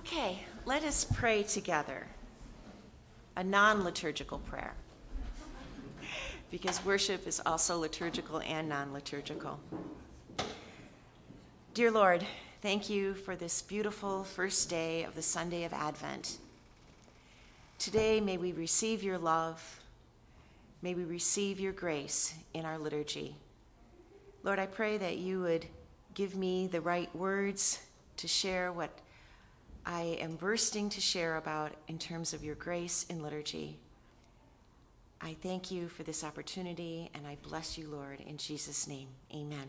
Okay, let us pray together. A non liturgical prayer. Because worship is also liturgical and non liturgical. Dear Lord, thank you for this beautiful first day of the Sunday of Advent. Today, may we receive your love. May we receive your grace in our liturgy. Lord, I pray that you would give me the right words to share what I am bursting to share about in terms of your grace in liturgy. I thank you for this opportunity and I bless you, Lord, in Jesus' name. Amen.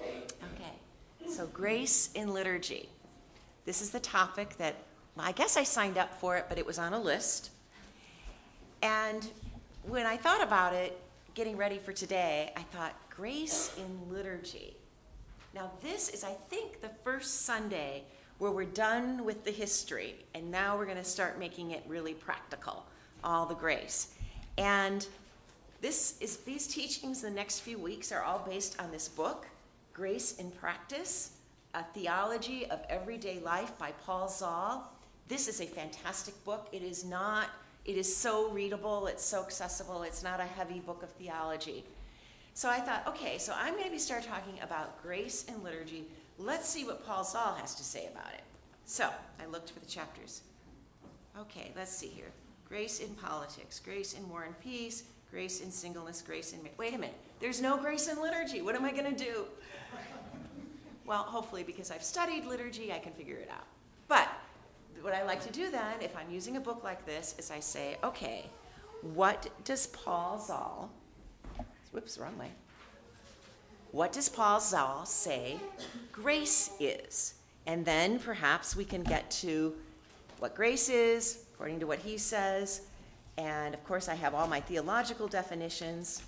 Okay, so grace in liturgy. This is the topic that I guess I signed up for it, but it was on a list. And when I thought about it, getting ready for today, I thought, grace in liturgy. Now, this is, I think, the first Sunday where we're done with the history, and now we're going to start making it really practical, all the grace. And this is these teachings the next few weeks are all based on this book, Grace in Practice, a theology of everyday life by Paul Zahl. This is a fantastic book. It is not it is so readable, it's so accessible, it's not a heavy book of theology. So I thought, okay, so I'm going to be start talking about grace and liturgy Let's see what Paul Zahl has to say about it. So I looked for the chapters. Okay, let's see here. Grace in politics, grace in war and peace, grace in singleness, grace in. Wait a minute. There's no grace in liturgy. What am I going to do? well, hopefully, because I've studied liturgy, I can figure it out. But what I like to do then, if I'm using a book like this, is I say, okay, what does Paul Zahl, whoops, wrong way. What does Paul Zahl say grace is? And then perhaps we can get to what grace is, according to what he says. And of course, I have all my theological definitions,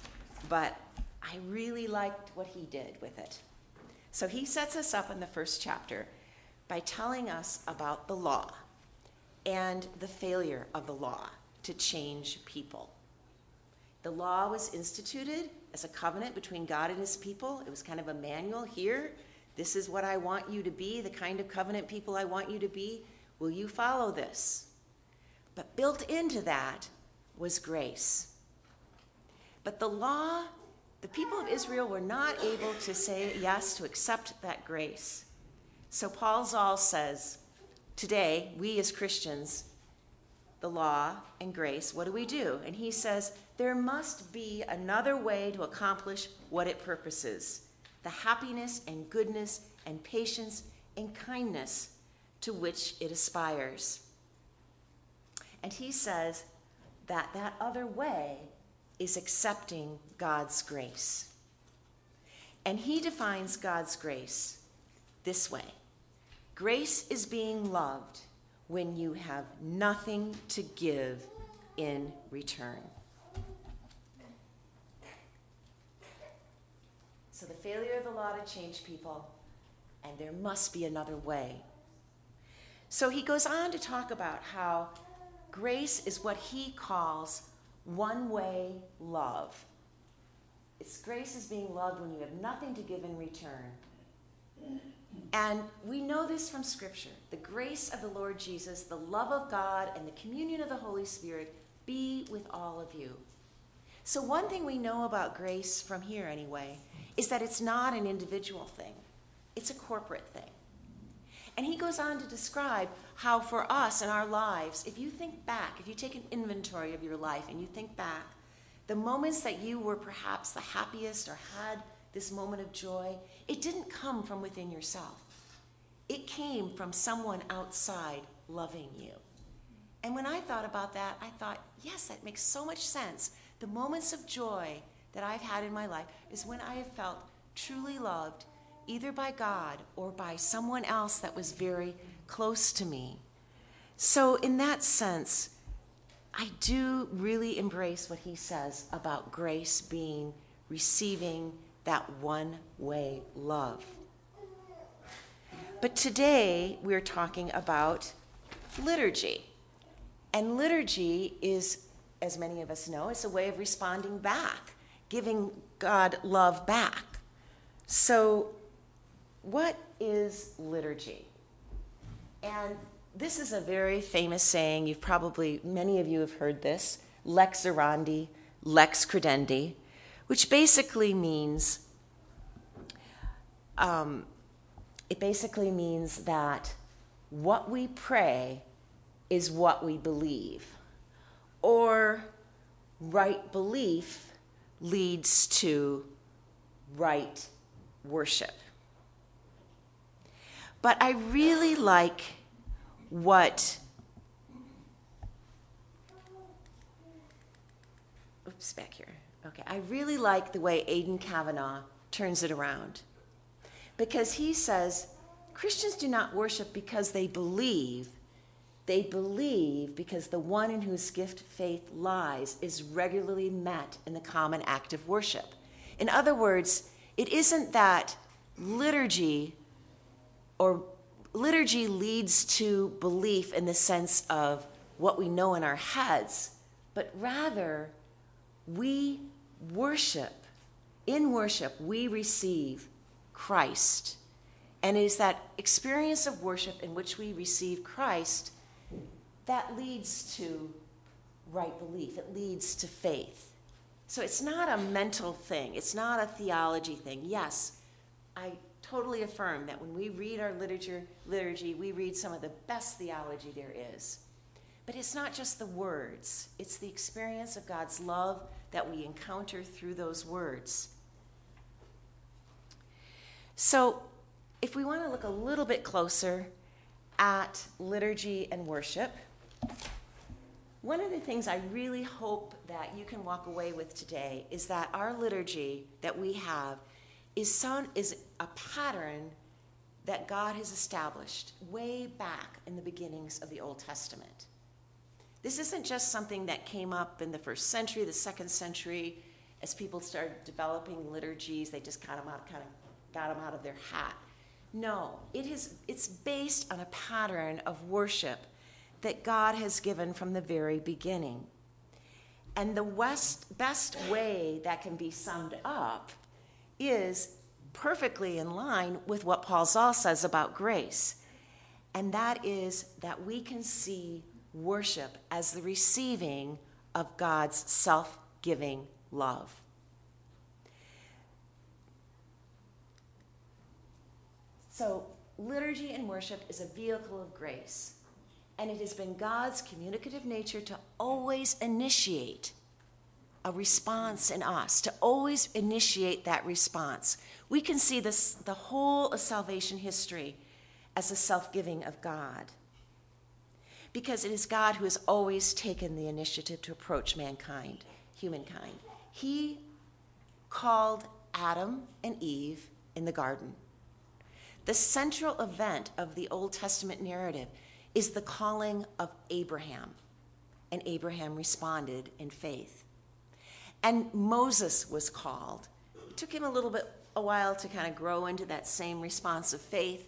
but I really liked what he did with it. So he sets us up in the first chapter by telling us about the law and the failure of the law to change people. The law was instituted as a covenant between God and his people. It was kind of a manual here. This is what I want you to be, the kind of covenant people I want you to be. Will you follow this? But built into that was grace. But the law, the people of Israel were not able to say yes, to accept that grace. So Paul Zahl says, today, we as Christians, the law and grace, what do we do? And he says, there must be another way to accomplish what it purposes the happiness and goodness and patience and kindness to which it aspires. And he says that that other way is accepting God's grace. And he defines God's grace this way grace is being loved when you have nothing to give in return. So the failure of the law to change people, and there must be another way. So he goes on to talk about how grace is what he calls one way love. It's grace is being loved when you have nothing to give in return. And we know this from Scripture. The grace of the Lord Jesus, the love of God, and the communion of the Holy Spirit be with all of you. So, one thing we know about grace from here, anyway, is that it's not an individual thing, it's a corporate thing. And he goes on to describe how, for us in our lives, if you think back, if you take an inventory of your life and you think back, the moments that you were perhaps the happiest or had this moment of joy, it didn't come from within yourself. It came from someone outside loving you. And when I thought about that, I thought, yes, that makes so much sense. The moments of joy that I've had in my life is when I have felt truly loved, either by God or by someone else that was very close to me. So, in that sense, I do really embrace what he says about grace being receiving that one way love. But today we're talking about liturgy. And liturgy is, as many of us know, it's a way of responding back giving God love back. So, what is liturgy? And this is a very famous saying. You've probably, many of you have heard this lex orandi, lex credendi, which basically means, um, it basically means that what we pray is what we believe, or right belief leads to right worship. But I really like what oops back here okay i really like the way aidan Kavanagh turns it around. Because he says christians do not worship because they believe. They believe because the one in whose gift faith lies is regularly met in the common act of worship. In other words it isn't that liturgy or liturgy leads to belief in the sense of what we know in our heads, but rather we worship. In worship, we receive Christ. And it is that experience of worship in which we receive Christ that leads to right belief, it leads to faith. So it's not a mental thing, it's not a theology thing. Yes, I totally affirm that when we read our literature, liturgy, we read some of the best theology there is. But it's not just the words, it's the experience of God's love that we encounter through those words. So, if we want to look a little bit closer at liturgy and worship, one of the things I really hope that you can walk away with today is that our liturgy that we have is, some, is a pattern that God has established way back in the beginnings of the Old Testament. This isn't just something that came up in the first century, the second century, as people started developing liturgies, they just kind of out, kind of got them out of their hat. No, it is, it's based on a pattern of worship that God has given from the very beginning. And the west, best way that can be summed up is perfectly in line with what Paul Zahl says about grace. And that is that we can see worship as the receiving of God's self giving love. So, liturgy and worship is a vehicle of grace, and it has been God's communicative nature to always initiate a response in us, to always initiate that response. We can see this, the whole of salvation history as a self giving of God. Because it is God who has always taken the initiative to approach mankind, humankind. He called Adam and Eve in the garden. The central event of the Old Testament narrative is the calling of Abraham, and Abraham responded in faith. And Moses was called. It took him a little bit, a while to kind of grow into that same response of faith,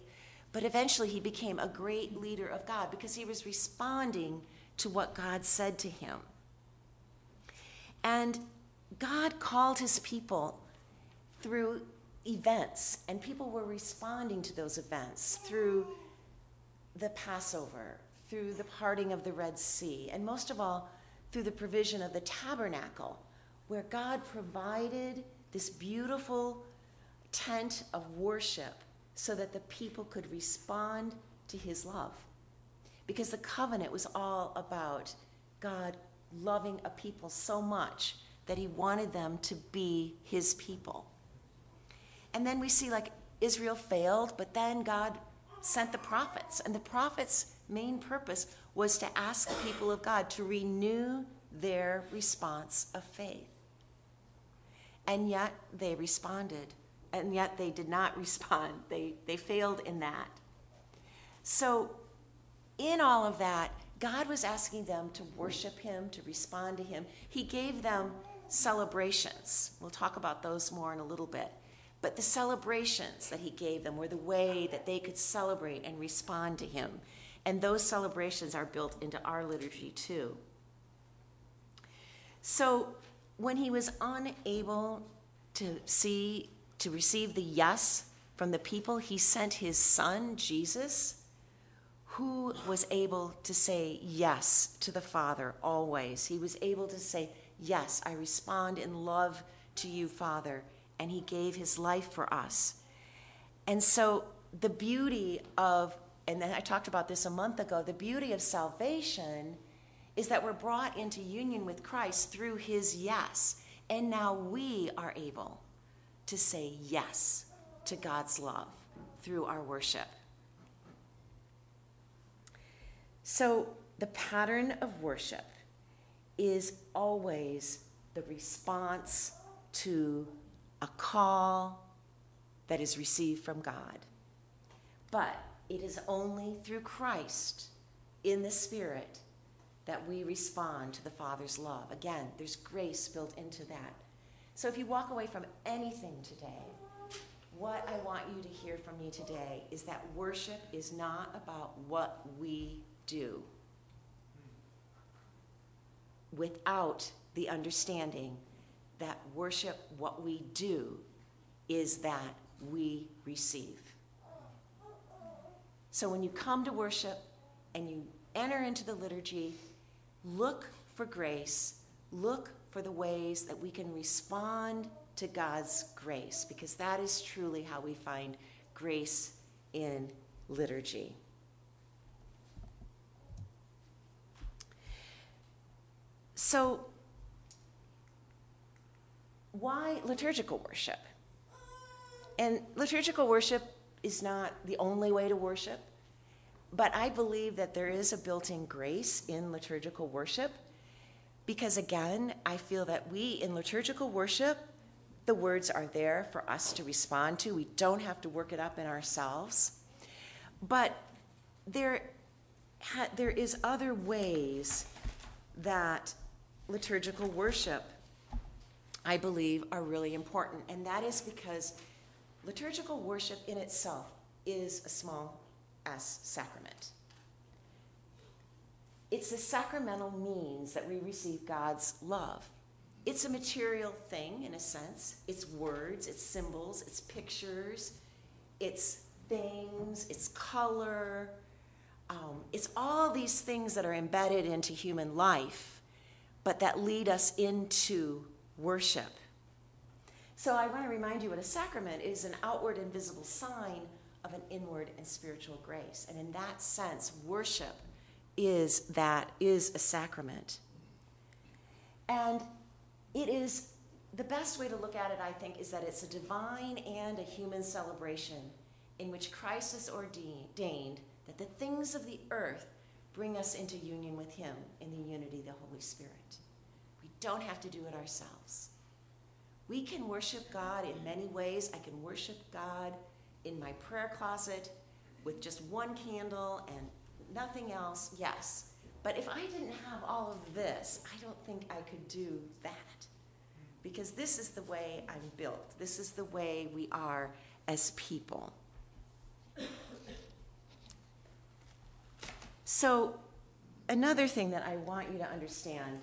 but eventually he became a great leader of God because he was responding to what God said to him. And God called his people through events, and people were responding to those events through the Passover, through the parting of the Red Sea, and most of all, through the provision of the tabernacle where God provided this beautiful tent of worship so that the people could respond to his love. Because the covenant was all about God loving a people so much that he wanted them to be his people. And then we see like Israel failed, but then God sent the prophets. And the prophets' main purpose was to ask the people of God to renew their response of faith. And yet they responded, and yet they did not respond. They, they failed in that. So, in all of that, God was asking them to worship Him, to respond to Him. He gave them celebrations. We'll talk about those more in a little bit. But the celebrations that He gave them were the way that they could celebrate and respond to Him. And those celebrations are built into our liturgy too. So, when he was unable to see, to receive the yes from the people, he sent his son, Jesus, who was able to say yes to the Father always. He was able to say, Yes, I respond in love to you, Father. And he gave his life for us. And so the beauty of, and then I talked about this a month ago, the beauty of salvation is that we're brought into union with Christ through his yes. And now we are able to say yes to God's love through our worship. So, the pattern of worship is always the response to a call that is received from God. But it is only through Christ in the Spirit that we respond to the Father's love. Again, there's grace built into that. So if you walk away from anything today, what I want you to hear from me today is that worship is not about what we do without the understanding that worship, what we do, is that we receive. So when you come to worship and you enter into the liturgy, look for grace, look for the ways that we can respond to God's grace, because that is truly how we find grace in liturgy. So, why liturgical worship? And liturgical worship is not the only way to worship, but I believe that there is a built in grace in liturgical worship because, again, I feel that we in liturgical worship, the words are there for us to respond to. We don't have to work it up in ourselves. But there, ha- there is other ways that liturgical worship, I believe, are really important. And that is because liturgical worship in itself is a small s sacrament. It's a sacramental means that we receive God's love. It's a material thing in a sense. It's words, it's symbols, it's pictures, it's things, it's color. Um, it's all these things that are embedded into human life, but that lead us into worship. So I want to remind you what a sacrament is an outward and visible sign of an inward and spiritual grace. And in that sense, worship is that is a sacrament. And it is the best way to look at it, I think, is that it's a divine and a human celebration in which Christ has ordained that the things of the earth bring us into union with Him in the unity of the Holy Spirit. We don't have to do it ourselves. We can worship God in many ways. I can worship God in my prayer closet with just one candle and nothing else, yes. But if I didn't have all of this, I don't think I could do that. Because this is the way I'm built, this is the way we are as people. So, another thing that I want you to understand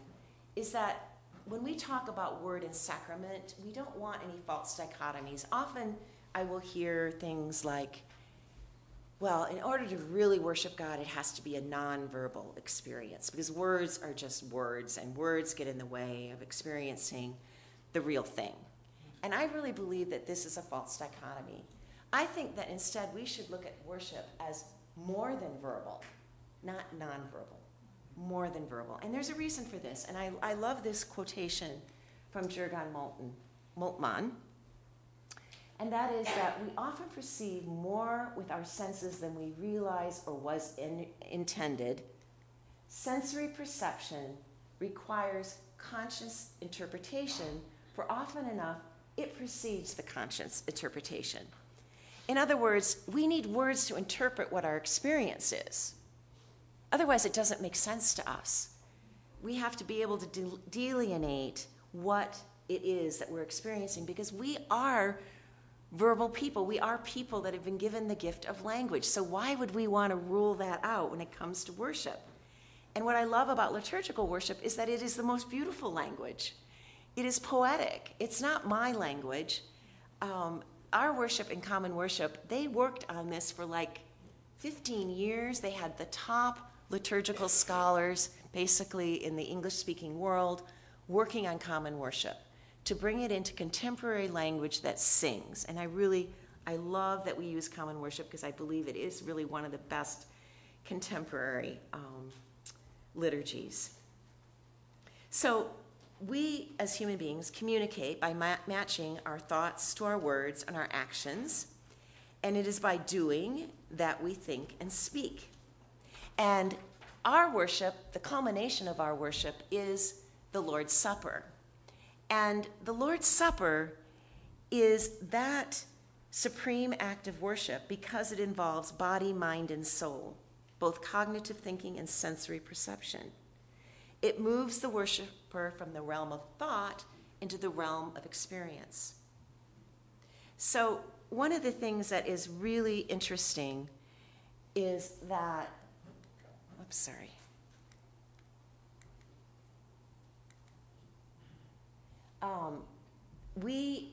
is that when we talk about word and sacrament, we don't want any false dichotomies. Often I will hear things like, well, in order to really worship God, it has to be a nonverbal experience because words are just words, and words get in the way of experiencing the real thing. And I really believe that this is a false dichotomy. I think that instead we should look at worship as more than verbal, not nonverbal, more than verbal. And there's a reason for this. And I, I love this quotation from Jurgen Moltmann, Moltmann and that is that we often perceive more with our senses than we realize or was in, intended. Sensory perception requires conscious interpretation, for often enough, it precedes the conscious interpretation. In other words, we need words to interpret what our experience is. Otherwise, it doesn't make sense to us. We have to be able to delineate what it is that we're experiencing because we are verbal people. We are people that have been given the gift of language. So why would we want to rule that out when it comes to worship? And what I love about liturgical worship is that it is the most beautiful language. It is poetic. It's not my language. Um, our worship and common worship, they worked on this for like 15 years, they had the top liturgical scholars, basically in the English speaking world, working on common worship to bring it into contemporary language that sings. And I really, I love that we use common worship because I believe it is really one of the best contemporary um, liturgies. So we as human beings communicate by ma- matching our thoughts to our words and our actions. And it is by doing that we think and speak. And our worship, the culmination of our worship, is the Lord's Supper. And the Lord's Supper is that supreme act of worship because it involves body, mind, and soul, both cognitive thinking and sensory perception. It moves the worshiper from the realm of thought into the realm of experience. So, one of the things that is really interesting is that, oops, sorry. Um, we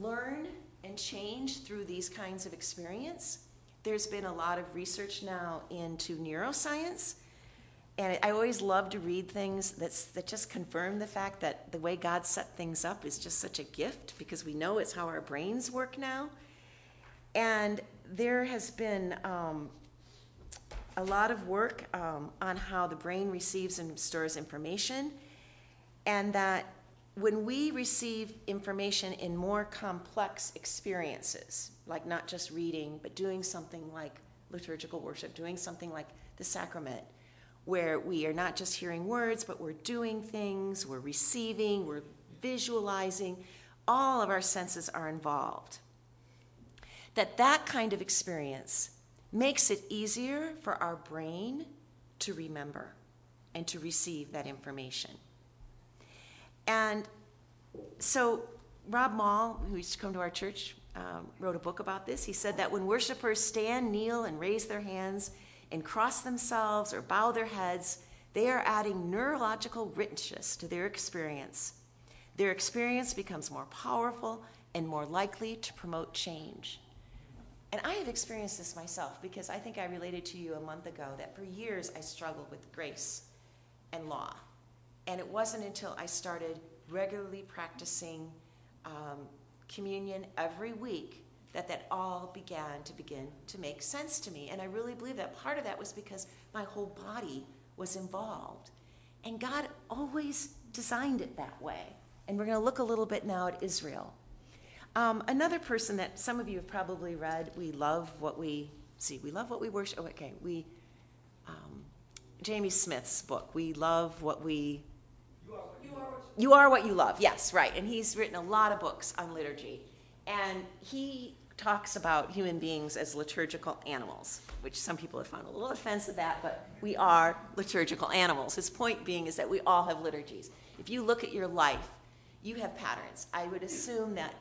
learn and change through these kinds of experience. There's been a lot of research now into neuroscience, and I always love to read things that's, that just confirm the fact that the way God set things up is just such a gift because we know it's how our brains work now. And there has been um, a lot of work um, on how the brain receives and stores information, and that when we receive information in more complex experiences, like not just reading, but doing something like liturgical worship, doing something like the sacrament, where we are not just hearing words, but we're doing things, we're receiving, we're visualizing, all of our senses are involved. That that kind of experience makes it easier for our brain to remember and to receive that information. And so Rob Moll, who used to come to our church, um, wrote a book about this. He said that when worshipers stand, kneel, and raise their hands and cross themselves or bow their heads, they are adding neurological richness to their experience. Their experience becomes more powerful and more likely to promote change. And I have experienced this myself because I think I related to you a month ago that for years I struggled with grace and law. And it wasn't until I started regularly practicing um, communion every week that that all began to begin to make sense to me. And I really believe that part of that was because my whole body was involved. And God always designed it that way. And we're going to look a little bit now at Israel. Um, another person that some of you have probably read, we love what we see. We love what we worship. Oh, okay, we, um, Jamie Smith's book, We Love What We you are what you love. Yes, right. And he's written a lot of books on liturgy. And he talks about human beings as liturgical animals, which some people have found a little offensive at, but we are liturgical animals. His point being is that we all have liturgies. If you look at your life, you have patterns. I would assume that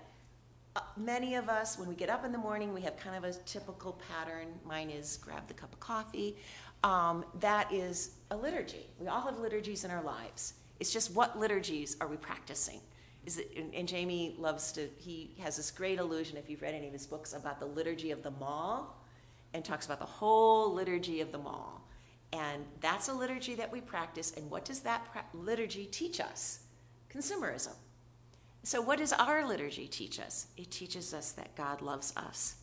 uh, many of us, when we get up in the morning, we have kind of a typical pattern. Mine is grab the cup of coffee. Um, that is a liturgy. We all have liturgies in our lives. It's just what liturgies are we practicing? Is it, and, and Jamie loves to, he has this great illusion, if you've read any of his books, about the liturgy of the mall and talks about the whole liturgy of the mall. And that's a liturgy that we practice. And what does that pra- liturgy teach us? Consumerism. So, what does our liturgy teach us? It teaches us that God loves us.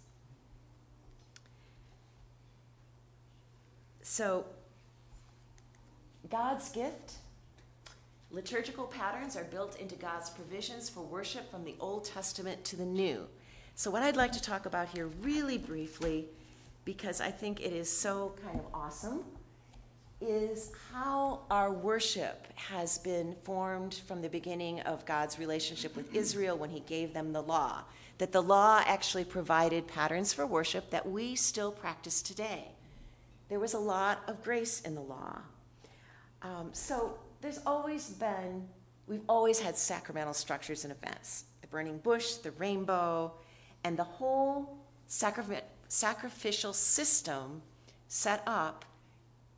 So, God's gift Liturgical patterns are built into God's provisions for worship from the Old Testament to the New. So, what I'd like to talk about here, really briefly, because I think it is so kind of awesome, is how our worship has been formed from the beginning of God's relationship with Israel when He gave them the law. That the law actually provided patterns for worship that we still practice today. There was a lot of grace in the law. Um, so, there's always been, we've always had sacramental structures and events the burning bush, the rainbow, and the whole sacrificial system set up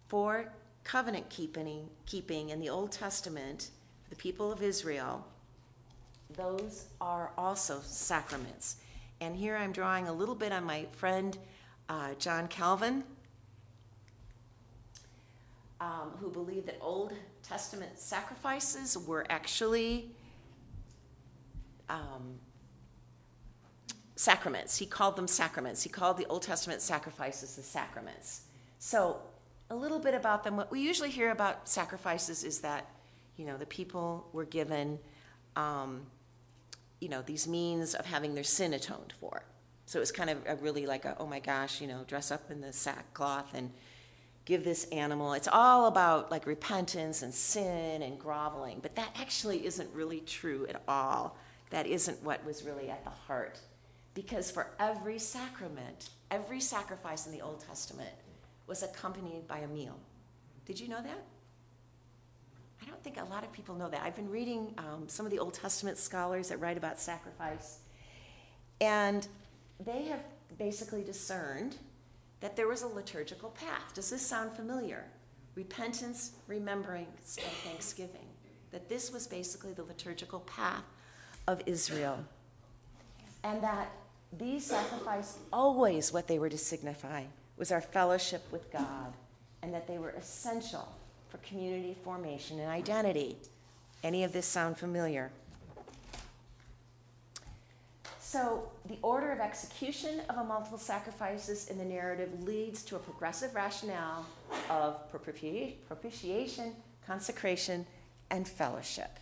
for covenant keeping, keeping in the Old Testament, for the people of Israel. Those are also sacraments. And here I'm drawing a little bit on my friend uh, John Calvin, um, who believed that Old Testament sacrifices were actually um, sacraments. He called them sacraments. He called the Old Testament sacrifices the sacraments. So, a little bit about them. What we usually hear about sacrifices is that, you know, the people were given, um, you know, these means of having their sin atoned for. So it was kind of a really like a, oh my gosh, you know, dress up in the sackcloth and give this animal. It's all about like repentance and sin and groveling, but that actually isn't really true at all. That isn't what was really at the heart. Because for every sacrament, every sacrifice in the Old Testament was accompanied by a meal. Did you know that? I don't think a lot of people know that. I've been reading um, some of the Old Testament scholars that write about sacrifice, and they have basically discerned that there was a liturgical path. Does this sound familiar? Repentance, remembrance, and thanksgiving. That this was basically the liturgical path of Israel. And that these sacrifices, always what they were to signify, was our fellowship with God, and that they were essential for community formation and identity. Any of this sound familiar? So, the order of execution of a multiple sacrifices in the narrative leads to a progressive rationale of propitiation, consecration, and fellowship.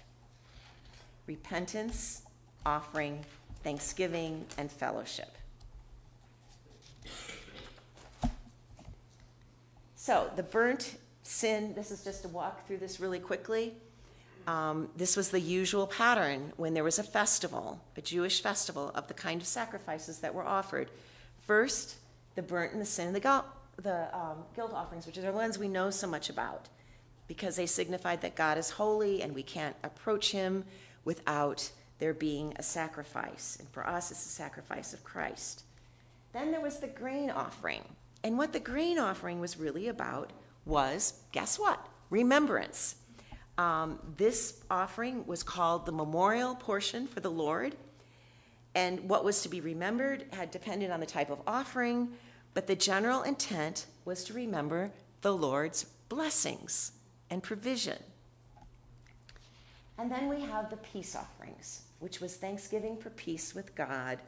Repentance, offering, thanksgiving, and fellowship. So, the burnt sin, this is just to walk through this really quickly. Um, this was the usual pattern when there was a festival, a Jewish festival, of the kind of sacrifices that were offered. First, the burnt and the sin and the, the um, guilt offerings, which are the ones we know so much about, because they signified that God is holy and we can't approach Him without there being a sacrifice. And for us, it's the sacrifice of Christ. Then there was the grain offering. And what the grain offering was really about was guess what? Remembrance. Um, this offering was called the memorial portion for the Lord. And what was to be remembered had depended on the type of offering, but the general intent was to remember the Lord's blessings and provision. And then we have the peace offerings, which was thanksgiving for peace with God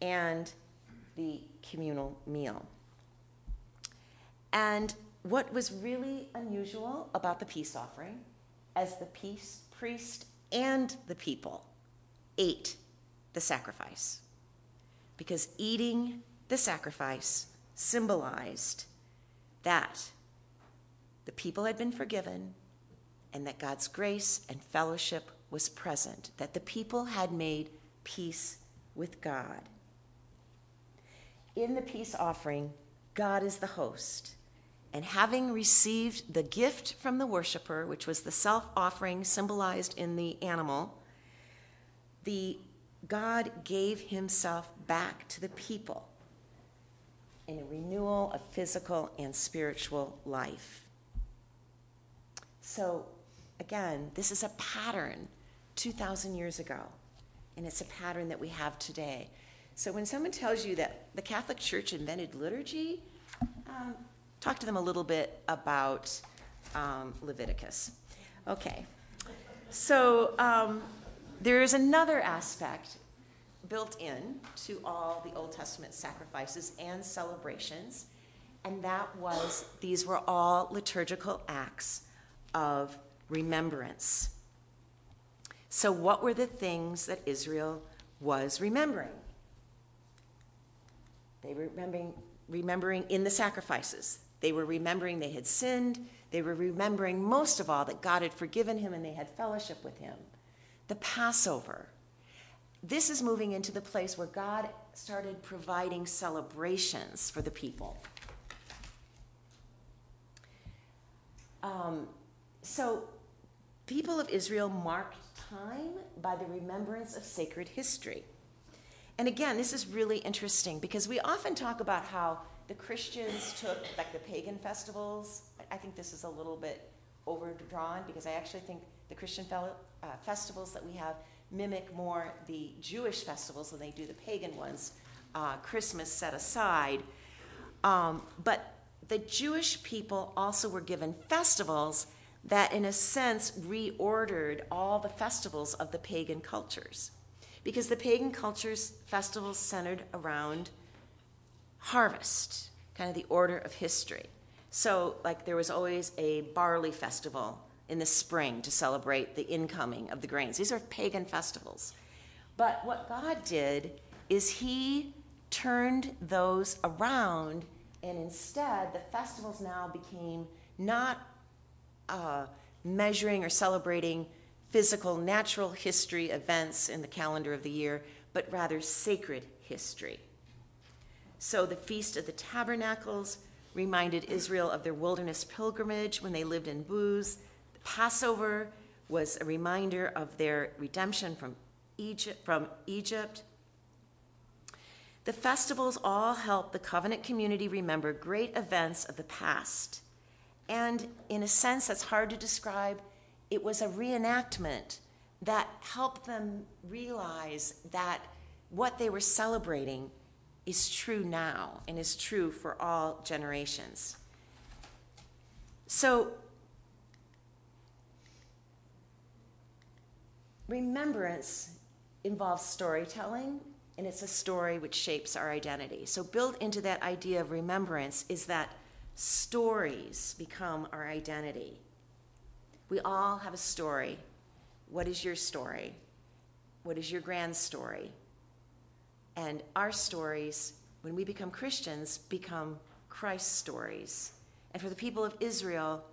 and the communal meal. And what was really unusual about the peace offering as the peace priest and the people ate the sacrifice. Because eating the sacrifice symbolized that the people had been forgiven and that God's grace and fellowship was present, that the people had made peace with God. In the peace offering, God is the host and having received the gift from the worshiper, which was the self offering symbolized in the animal, the God gave himself back to the people in a renewal of physical and spiritual life. So, again, this is a pattern 2,000 years ago, and it's a pattern that we have today. So, when someone tells you that the Catholic Church invented liturgy, um, talk to them a little bit about um, Leviticus. Okay, so um, there is another aspect built in to all the Old Testament sacrifices and celebrations, and that was these were all liturgical acts of remembrance. So, what were the things that Israel was remembering? They were remembering, remembering in the sacrifices. They were remembering they had sinned. They were remembering, most of all, that God had forgiven him and they had fellowship with him. The Passover. This is moving into the place where God started providing celebrations for the people. Um, so, people of Israel marked time by the remembrance of sacred history. And again, this is really interesting because we often talk about how the Christians took like the pagan festivals. I think this is a little bit overdrawn because I actually think the Christian fellow, uh, festivals that we have mimic more the Jewish festivals than they do the pagan ones. Uh, Christmas set aside. Um, but the Jewish people also were given festivals that, in a sense, reordered all the festivals of the pagan cultures. Because the pagan cultures' festivals centered around harvest, kind of the order of history. So, like, there was always a barley festival in the spring to celebrate the incoming of the grains. These are pagan festivals. But what God did is He turned those around, and instead, the festivals now became not uh, measuring or celebrating physical, natural history events in the calendar of the year, but rather sacred history. So the Feast of the Tabernacles reminded Israel of their wilderness pilgrimage when they lived in booths. The Passover was a reminder of their redemption from Egypt, from Egypt. The festivals all help the covenant community remember great events of the past. And in a sense that's hard to describe, it was a reenactment that helped them realize that what they were celebrating is true now and is true for all generations. So, remembrance involves storytelling, and it's a story which shapes our identity. So, built into that idea of remembrance is that stories become our identity. We all have a story. What is your story? What is your grand story? And our stories, when we become Christians, become Christ's stories. And for the people of Israel,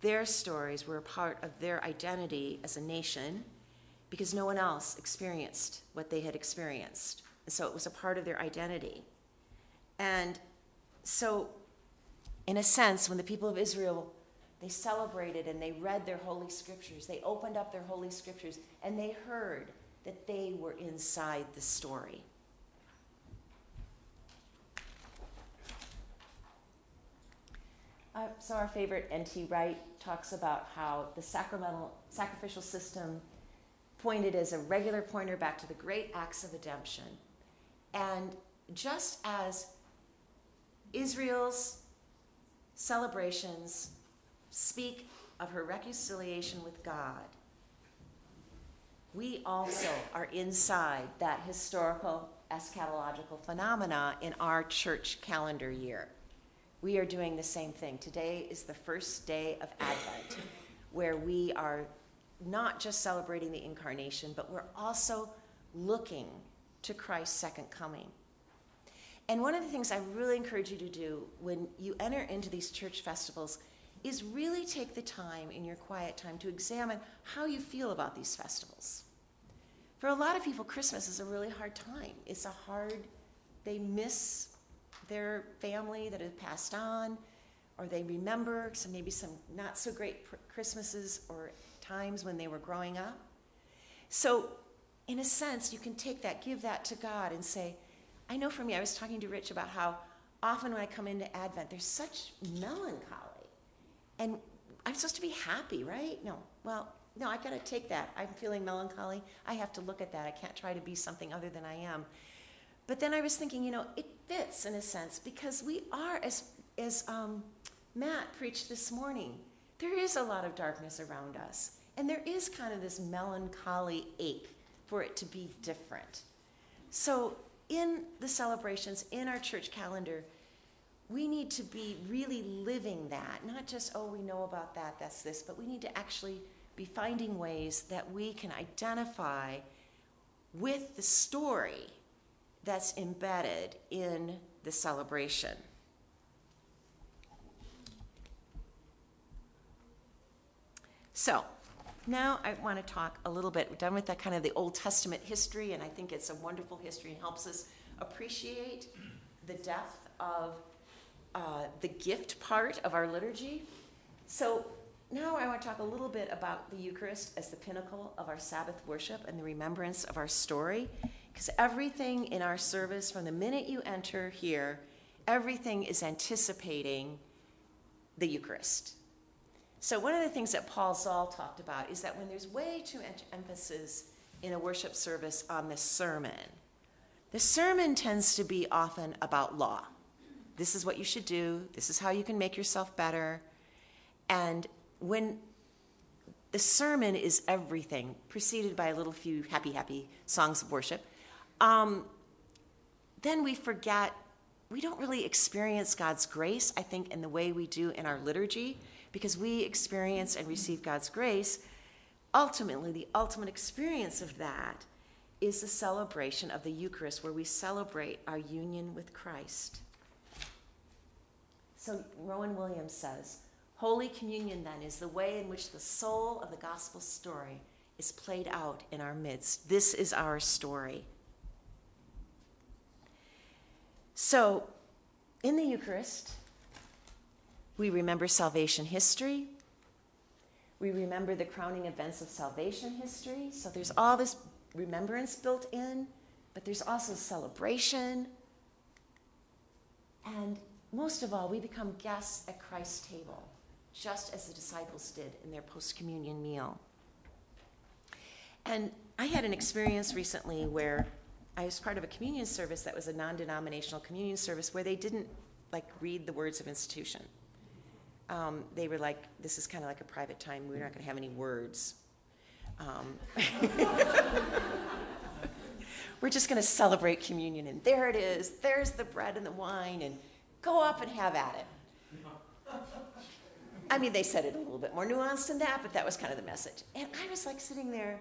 their stories were a part of their identity as a nation because no one else experienced what they had experienced. And so it was a part of their identity. And so, in a sense, when the people of Israel they celebrated and they read their holy scriptures, they opened up their holy scriptures, and they heard that they were inside the story. Uh, so our favorite N.T. Wright talks about how the sacramental sacrificial system pointed as a regular pointer back to the great acts of redemption. And just as Israel's celebrations speak of her reconciliation with God, we also are inside that historical eschatological phenomena in our church calendar year we are doing the same thing. Today is the first day of Advent, where we are not just celebrating the incarnation, but we're also looking to Christ's second coming. And one of the things I really encourage you to do when you enter into these church festivals is really take the time in your quiet time to examine how you feel about these festivals. For a lot of people, Christmas is a really hard time. It's a hard, they miss their family that had passed on, or they remember some maybe some not so great Christmases or times when they were growing up. So, in a sense, you can take that, give that to God, and say, I know for me, I was talking to Rich about how often when I come into Advent, there's such melancholy. And I'm supposed to be happy, right? No. Well, no, I got to take that. I'm feeling melancholy. I have to look at that. I can't try to be something other than I am. But then I was thinking, you know, it fits in a sense because we are, as, as um, Matt preached this morning, there is a lot of darkness around us. And there is kind of this melancholy ache for it to be different. So, in the celebrations, in our church calendar, we need to be really living that. Not just, oh, we know about that, that's this, but we need to actually be finding ways that we can identify with the story that's embedded in the celebration. So, now I want to talk a little bit. We're done with that kind of the Old Testament history, and I think it's a wonderful history and helps us appreciate the depth of uh, the gift part of our liturgy. So, now I want to talk a little bit about the Eucharist as the pinnacle of our Sabbath worship and the remembrance of our story. Because everything in our service, from the minute you enter here, everything is anticipating the Eucharist. So, one of the things that Paul Zahl talked about is that when there's way too much emphasis in a worship service on the sermon, the sermon tends to be often about law. This is what you should do. This is how you can make yourself better. And when the sermon is everything, preceded by a little few happy, happy songs of worship, um, then we forget, we don't really experience God's grace, I think, in the way we do in our liturgy, because we experience and receive God's grace. Ultimately, the ultimate experience of that is the celebration of the Eucharist, where we celebrate our union with Christ. So, Rowan Williams says, Holy Communion, then, is the way in which the soul of the gospel story is played out in our midst. This is our story. So, in the Eucharist, we remember salvation history. We remember the crowning events of salvation history. So, there's all this remembrance built in, but there's also celebration. And most of all, we become guests at Christ's table, just as the disciples did in their post communion meal. And I had an experience recently where I was part of a communion service that was a non denominational communion service where they didn't like read the words of institution. Um, they were like, this is kind of like a private time. We're not going to have any words. Um, we're just going to celebrate communion. And there it is. There's the bread and the wine. And go up and have at it. I mean, they said it a little bit more nuanced than that, but that was kind of the message. And I was like sitting there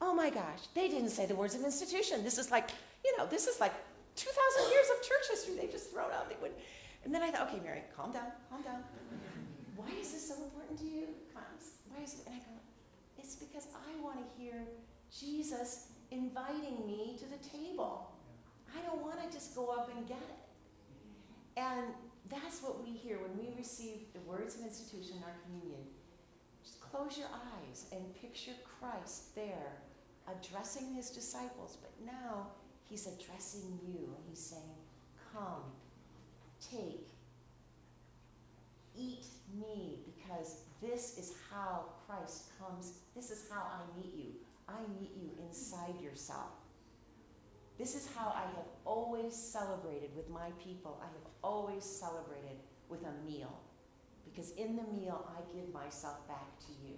oh my gosh, they didn't say the words of institution. This is like, you know, this is like 2,000 years of church history. They just thrown out. They would. And then I thought, okay, Mary, calm down, calm down. Why is this so important to you? Why is it? And I go, it's because I want to hear Jesus inviting me to the table. I don't want to just go up and get it. And that's what we hear when we receive the words of institution in our communion. Just close your eyes and picture Christ there addressing his disciples, but now he's addressing you he's saying, Come, take, eat me, because this is how Christ comes. This is how I meet you. I meet you inside yourself. This is how I have always celebrated with my people. I have always celebrated with a meal. Because in the meal, I give myself back to you.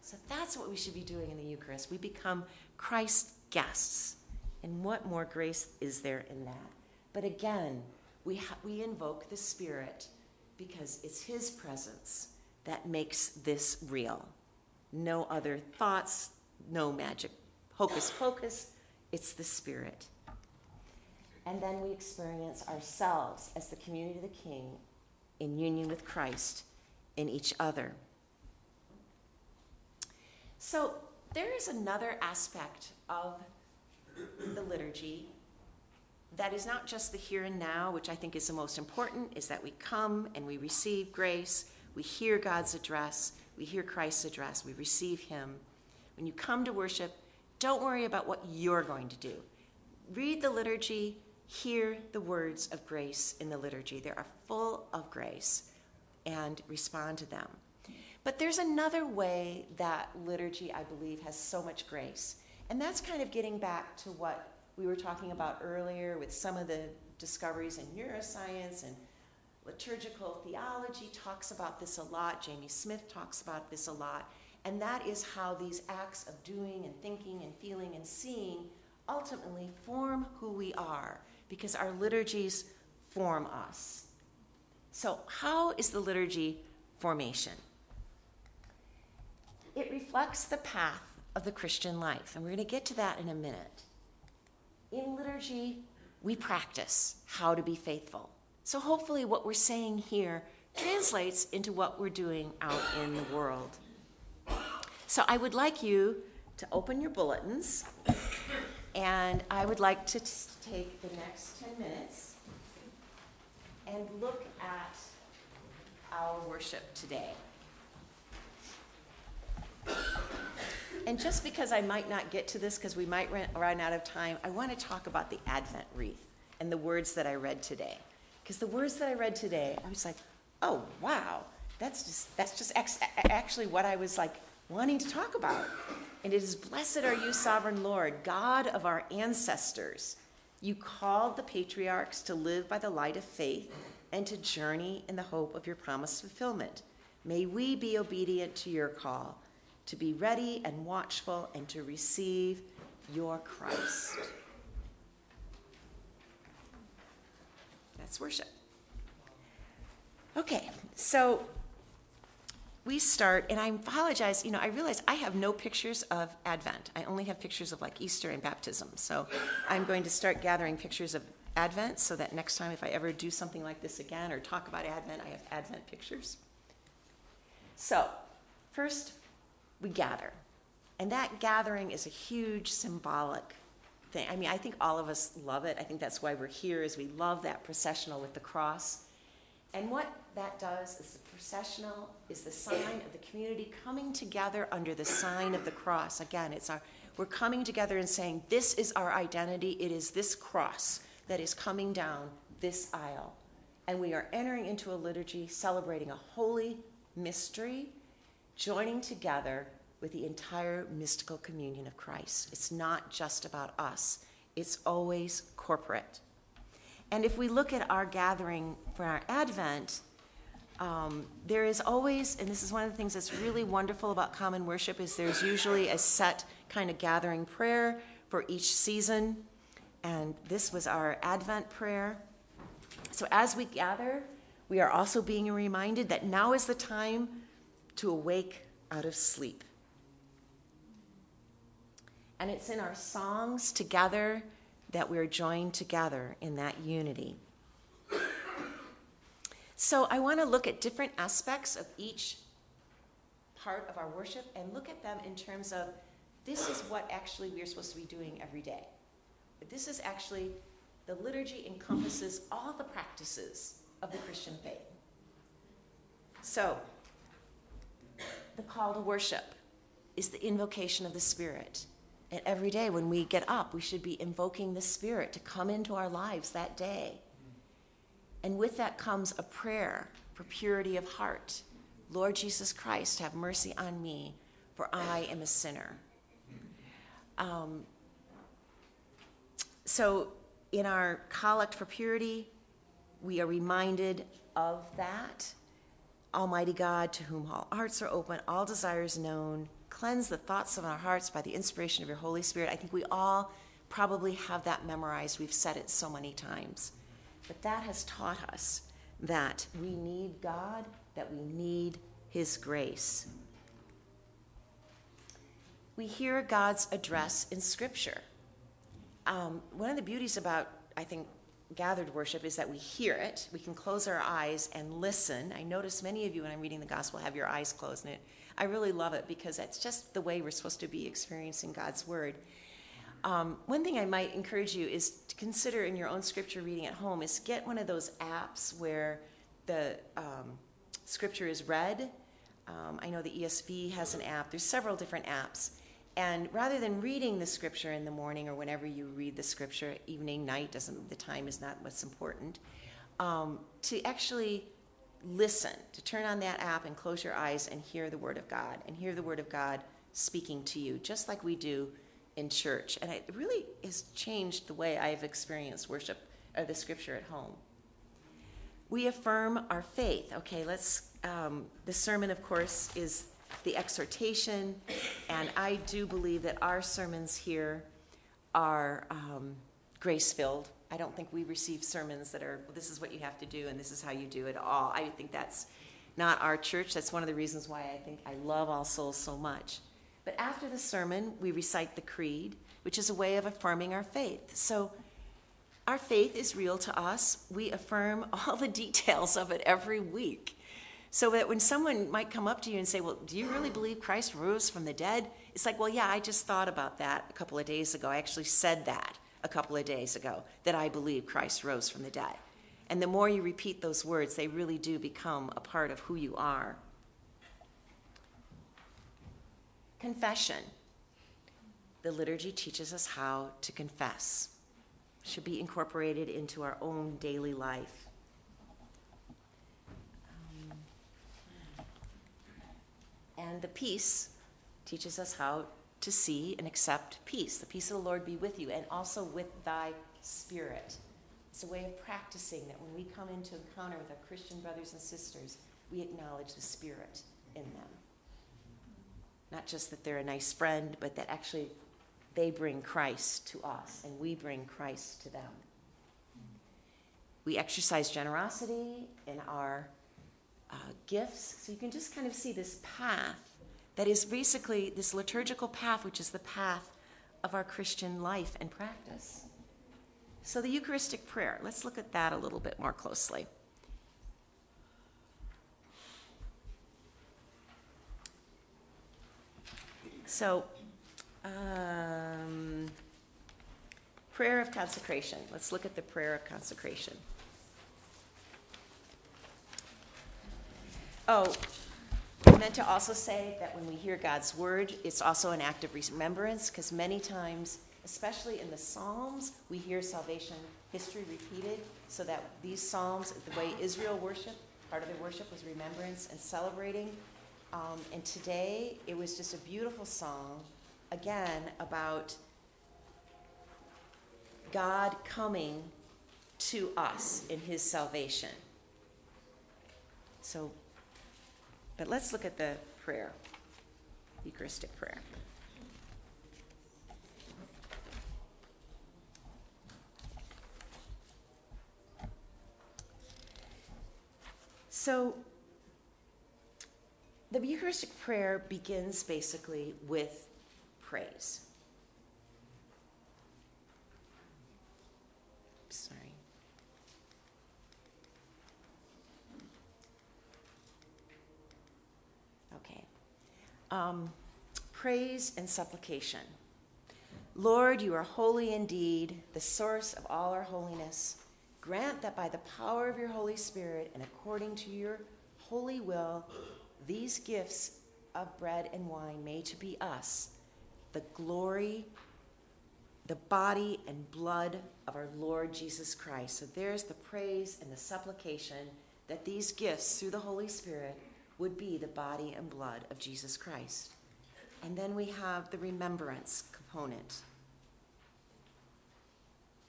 So that's what we should be doing in the Eucharist. We become Christ's guests. And what more grace is there in that? But again, we, ha- we invoke the Spirit because it's His presence that makes this real. No other thoughts, no magic hocus pocus. It's the Spirit. And then we experience ourselves as the community of the King in union with Christ in each other. So there is another aspect of the liturgy that is not just the here and now, which I think is the most important, is that we come and we receive grace, we hear God's address, we hear Christ's address, we receive Him. When you come to worship, don't worry about what you're going to do. Read the liturgy, hear the words of grace in the liturgy. They are full of grace, and respond to them. But there's another way that liturgy, I believe, has so much grace. And that's kind of getting back to what we were talking about earlier with some of the discoveries in neuroscience and liturgical theology talks about this a lot. Jamie Smith talks about this a lot. And that is how these acts of doing and thinking and feeling and seeing ultimately form who we are because our liturgies form us. So, how is the liturgy formation? It reflects the path of the Christian life. And we're going to get to that in a minute. In liturgy, we practice how to be faithful. So hopefully, what we're saying here translates into what we're doing out in the world. So I would like you to open your bulletins, and I would like to take the next 10 minutes and look at our worship today. And just because I might not get to this, because we might run out of time, I want to talk about the Advent wreath and the words that I read today. Because the words that I read today, I was like, oh, wow, that's just, that's just ex- actually what I was like wanting to talk about. And it is, Blessed are you, sovereign Lord, God of our ancestors. You called the patriarchs to live by the light of faith and to journey in the hope of your promised fulfillment. May we be obedient to your call, to be ready and watchful, and to receive your Christ. That's worship. Okay, so we start, and I apologize, you know, I realize I have no pictures of Advent. I only have pictures of like Easter and baptism. So I'm going to start gathering pictures of Advent so that next time, if I ever do something like this again or talk about Advent, I have Advent pictures. So, first, we gather. And that gathering is a huge symbolic thing. I mean, I think all of us love it. I think that's why we're here is we love that processional with the cross. And what that does is the processional is the sign of the community coming together under the sign of the cross. Again, it's our we're coming together and saying, This is our identity. It is this cross that is coming down this aisle. And we are entering into a liturgy celebrating a holy mystery, joining together with the entire mystical communion of Christ. It's not just about us, it's always corporate. And if we look at our gathering for our Advent, um, there is always, and this is one of the things that's really wonderful about common worship, is there's usually a set kind of gathering prayer for each season. And this was our Advent prayer. So as we gather, we are also being reminded that now is the time to awake out of sleep. And it's in our songs together that we're joined together in that unity. So I want to look at different aspects of each part of our worship and look at them in terms of this is what actually we're supposed to be doing every day. But this is actually, the liturgy encompasses all the practices of the Christian faith. So, the call to worship is the invocation of the Spirit. And every day when we get up, we should be invoking the Spirit to come into our lives that day. And with that comes a prayer for purity of heart. Lord Jesus Christ, have mercy on me, for I am a sinner. Um, so, in our collect for purity, we are reminded of that. Almighty God, to whom all hearts are open, all desires known, cleanse the thoughts of our hearts by the inspiration of your Holy Spirit. I think we all probably have that memorized. We've said it so many times. But that has taught us that we need God, that we need His grace. We hear God's address in Scripture. Um, one of the beauties about, I think, gathered worship is that we hear it. We can close our eyes and listen. I notice many of you, when I'm reading the gospel, have your eyes closed, and it, I really love it because that's just the way we're supposed to be experiencing God's word. Um, one thing I might encourage you is to consider in your own scripture reading at home is get one of those apps where the um, scripture is read. Um, I know the ESV has an app. There's several different apps. And rather than reading the scripture in the morning or whenever you read the scripture, evening, night, doesn't the time is not what's important, um, to actually listen, to turn on that app and close your eyes and hear the word of God and hear the word of God speaking to you, just like we do in church. And it really has changed the way I've experienced worship or the scripture at home. We affirm our faith. Okay, let's. Um, the sermon, of course, is the exhortation, and I do believe that our sermons here are um, grace filled. I don't think we receive sermons that are, this is what you have to do and this is how you do it all. I think that's not our church. That's one of the reasons why I think I love All Souls so much. But after the sermon, we recite the creed, which is a way of affirming our faith. So our faith is real to us. We affirm all the details of it every week. So that when someone might come up to you and say, Well, do you really believe Christ rose from the dead? It's like, Well, yeah, I just thought about that a couple of days ago. I actually said that a couple of days ago, that I believe Christ rose from the dead. And the more you repeat those words, they really do become a part of who you are. Confession. The liturgy teaches us how to confess. It should be incorporated into our own daily life. And the peace teaches us how to see and accept peace. The peace of the Lord be with you and also with thy spirit. It's a way of practicing that when we come into encounter with our Christian brothers and sisters, we acknowledge the Spirit in them. Not just that they're a nice friend, but that actually they bring Christ to us and we bring Christ to them. We exercise generosity in our uh, gifts. So you can just kind of see this path that is basically this liturgical path, which is the path of our Christian life and practice. So, the Eucharistic prayer, let's look at that a little bit more closely. So, um, prayer of consecration. Let's look at the prayer of consecration. Oh, I meant to also say that when we hear God's word, it's also an act of remembrance because many times, especially in the Psalms, we hear salvation history repeated so that these Psalms, the way Israel worshiped, part of their worship was remembrance and celebrating. Um, and today, it was just a beautiful song, again, about God coming to us in his salvation. So but let's look at the prayer, Eucharistic prayer. So, the Eucharistic prayer begins basically with praise. Um, praise and supplication. Lord, you are holy indeed, the source of all our holiness. Grant that by the power of your Holy Spirit and according to your holy will, these gifts of bread and wine may to be us the glory, the body and blood of our Lord Jesus Christ. So there's the praise and the supplication that these gifts through the Holy Spirit would be the body and blood of Jesus Christ. And then we have the remembrance component.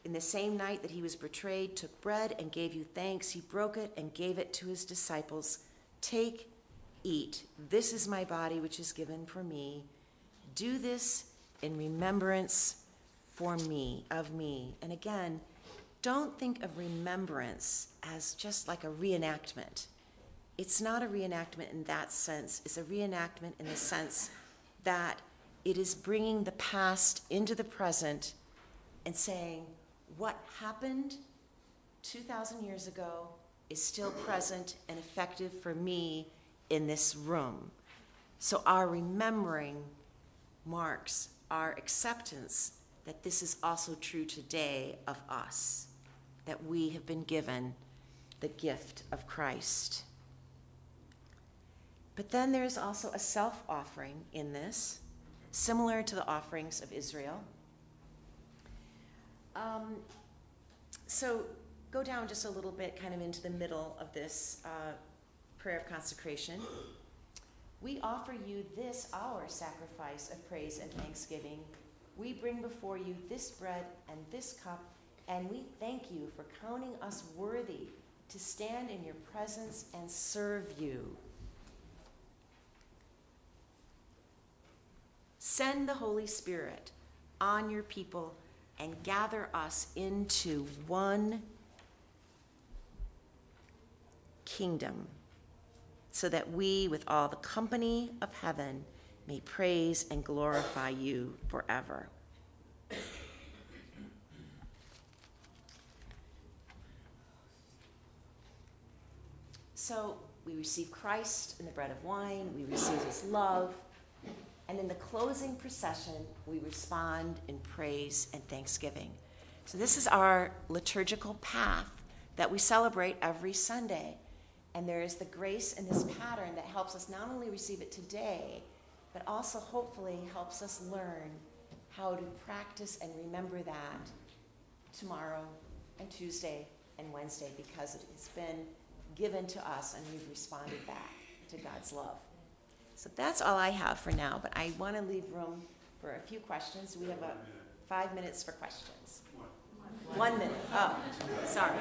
In the same night that he was betrayed, took bread and gave you thanks. He broke it and gave it to his disciples. Take, eat. This is my body, which is given for me. Do this in remembrance for me, of me. And again, don't think of remembrance as just like a reenactment it's not a reenactment in that sense. It's a reenactment in the sense that it is bringing the past into the present and saying, what happened 2,000 years ago is still present and effective for me in this room. So our remembering marks our acceptance that this is also true today of us, that we have been given the gift of Christ. But then there's also a self offering in this, similar to the offerings of Israel. Um, so go down just a little bit, kind of into the middle of this uh, prayer of consecration. We offer you this, our sacrifice of praise and thanksgiving. We bring before you this bread and this cup, and we thank you for counting us worthy to stand in your presence and serve you. Send the Holy Spirit on your people and gather us into one kingdom so that we, with all the company of heaven, may praise and glorify you forever. So we receive Christ in the bread of wine, we receive his love and in the closing procession, we respond in praise and thanksgiving. So, this is our liturgical path that we celebrate every Sunday. And there is the grace in this pattern that helps us not only receive it today, but also hopefully helps us learn how to practice and remember that tomorrow and Tuesday and Wednesday because it has been given to us and we've responded back to God's love. So that's all I have for now, but I want to leave room for a few questions. We have about five minutes for questions. One minute, oh, sorry.